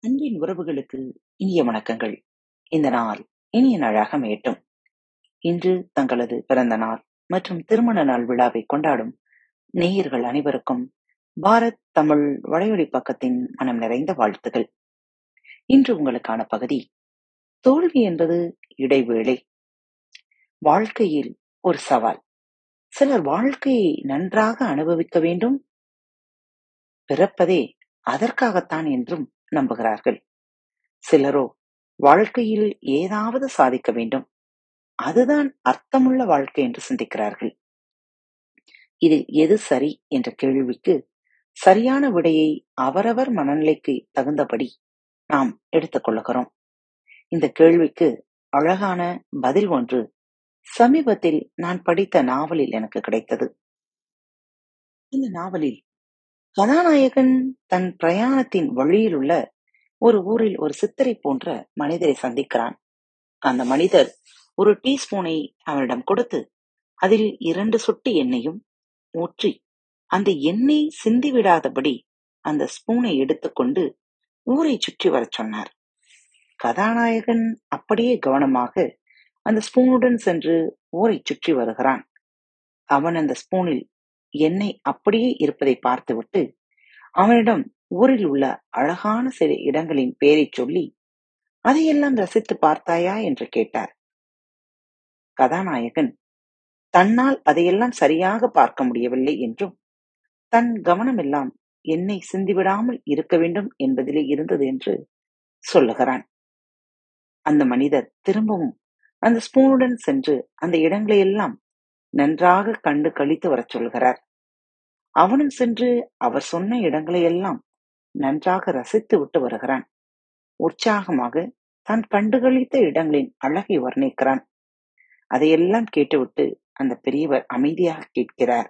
அன்பின் உறவுகளுக்கு இனிய வணக்கங்கள். இந்த நாள் இனிய நாளாக மேட்டும் இன்று தங்களது பிறந்த நாள் மற்றும் திருமண நாள் விழாவை கொண்டாடும் நேயர்கள் அனைவருக்கும் பாரத் தமிழ் வளைவழி பக்கத்தின் மனம் நிறைந்த வாழ்த்துகள் இன்று உங்களுக்கான பகுதி தோல்வி என்பது இடைவேளை. வாழ்க்கையில் ஒரு சவால். சிலர் வாழ்க்கையை நன்றாக அனுபவிக்க வேண்டும். பிறப்பதே அதற்காகத்தான் என்றும் நம்புகிறார்கள். சிலரோ வாழ்க்கையில் ஏதாவது சாதிக்க வேண்டும். அதுதான் அர்த்தமுள்ள வாழ்க்கை என்று சிந்திக்கிறார்கள். இதில் எது சரி என்ற கேள்விக்கு சரியான விடையை அவரவர் மனநிலைக்கு தகுந்தபடி நாம் எடுத்துக்கொள்ளுகிறோம் இந்த கேள்விக்கு அழகான பதில் ஒன்று சமீபத்தில் நான் படித்த நாவலில் எனக்கு கிடைத்தது. இந்த நாவலில் கதாநாயகன் தன் பிரயாணத்தின் வழியில் உள்ள ஒரு ஊரில் ஒரு சித்தரை போன்ற மனிதரை சந்திக்கிறான். அந்த மனிதர் ஒரு டீஸ்பூனை அவனிடம் கொடுத்து அதில் இரண்டு சொட்டு எண்ணெயும் ஊற்றி அந்த எண்ணெய் சிந்திவிடாதபடி அந்த ஸ்பூனை எடுத்துக்கொண்டு ஊரை சுற்றி வரச் சொன்னார். கதாநாயகன் அப்படியே கவனமாக அந்த ஸ்பூனுடன் சென்று ஊரை சுற்றி வருகிறான். அவன் அந்த ஸ்பூனில் என்னை அப்படியே இருப்பதை பார்த்துவிட்டு அவனிடம் ஊரில் உள்ள அழகான சில இடங்களின் பெயரைச் சொல்லி அதையெல்லாம் ரசித்து பார்த்தாயா? என்று கேட்டார். கதாநாயகன் தன்னால் அதையெல்லாம் சரியாக பார்க்க முடியவில்லை என்றும் தன் கவனமெல்லாம் என்னை சிந்திவிடாமல் இருக்க வேண்டும் என்பதிலே இருந்தது என்று சொல்லுகிறான். அந்த மனிதர் திரும்பவும் அந்த ஸ்பூனுடன் சென்று அந்த இடங்களையெல்லாம் நன்றாக கண்டு கழித்து வரச் சொல்கிறார். அவனும் சென்று அவர் சொன்ன இடங்களையெல்லாம் நன்றாக ரசித்து விட்டு வருகிறான். உற்சாகமாக தான் கண்டுகளித்த இடங்களின் அழகை வர்ணிக்கிறான். அதையெல்லாம் கேட்டுவிட்டு அந்த பெரியவர் அமைதியாக கேட்கிறார்.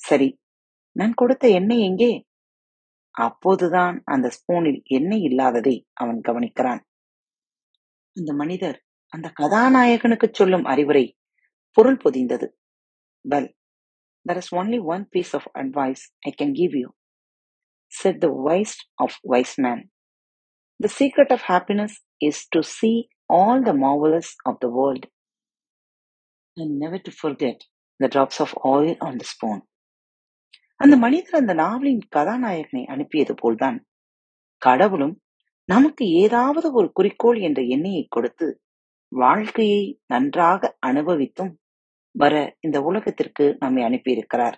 சரி நான் கொடுத்த எண்ணெய் எங்கே? அப்போதுதான் அந்த ஸ்பூனில் எண்ணெய் இல்லாததை அவன் கவனிக்கிறான். அந்த மனிதர் அந்த கதாநாயகனுக்கு சொல்லும் அறிவுரை பொருள் பொதிந்தது. பல் there is only one piece of advice I can give you, said the wise of wise men. The secret of happiness is to see all the marvelous of the world and never to forget the drops of oil on the spoon. அந்த மனிதர் அந்த நாவலின் கதாநாயகனை அனுப்பியது போல்தான் கடவுளும் நமக்கு ஏதாவது ஒரு குறிக்கோள் என்ற எண்ணெயை கொடுத்து வாழ்க்கையை நன்றாக அனுபவித்தும் வர இந்த உலகத்திற்கு நம்மை அனுப்பியிருக்கிறார்.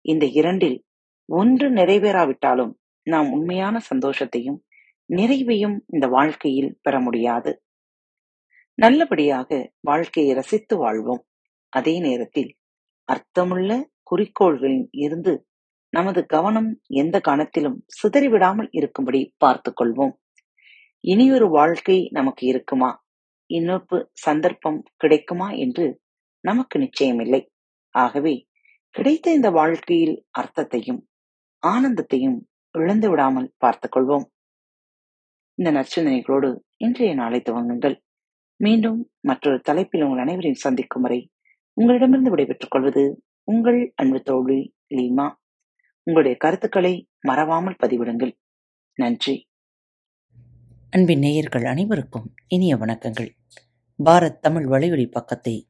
இந்த இரண்டில் ஒன்று நிறைவேறாவிட்டாலும் நாம் உண்மையான சந்தோஷத்தையும் நிறைவையும் இந்த வாழ்க்கையில் பெற முடியாது. நல்லபடியாக வாழ்க்கையை ரசித்து வாழ்வோம். அதே நேரத்தில் அர்த்தமுள்ள குறிக்கோள்களில் இருந்து நமது கவனம் எந்த கணத்திலும் சிதறிவிடாமல் இருக்கும்படி பார்த்து கொள்வோம். இனியொரு வாழ்க்கை நமக்கு இருக்குமா? இன்னொரு சந்தர்ப்பம் கிடைக்குமா என்று நமக்கு நிச்சயமில்லை. ஆகவே கிடைத்த இந்த வாழ்க்கையில் அர்த்தத்தையும் ஆனந்தத்தையும் இழந்து விடாமல் பார்த்துக் கொள்வோம். இந்த நற்சிந்தனைகளோடு இன்றைய நாளை துவங்குங்கள். மீண்டும் மற்றொரு தலைப்பில் உங்கள் அனைவரையும் சந்திக்கும் வரை உங்களிடமிருந்து விடைபெற்றுக் கொள்வது உங்கள் அன்பு தோழி லீமா. உங்களுடைய கருத்துக்களை மறவாமல் பதிவிடுங்கள். நன்றி. அன்பின் நேயர்கள் அனைவருக்கும் இனிய வணக்கங்கள். பாரத் தமிழ் வலையொலி பக்கத்தை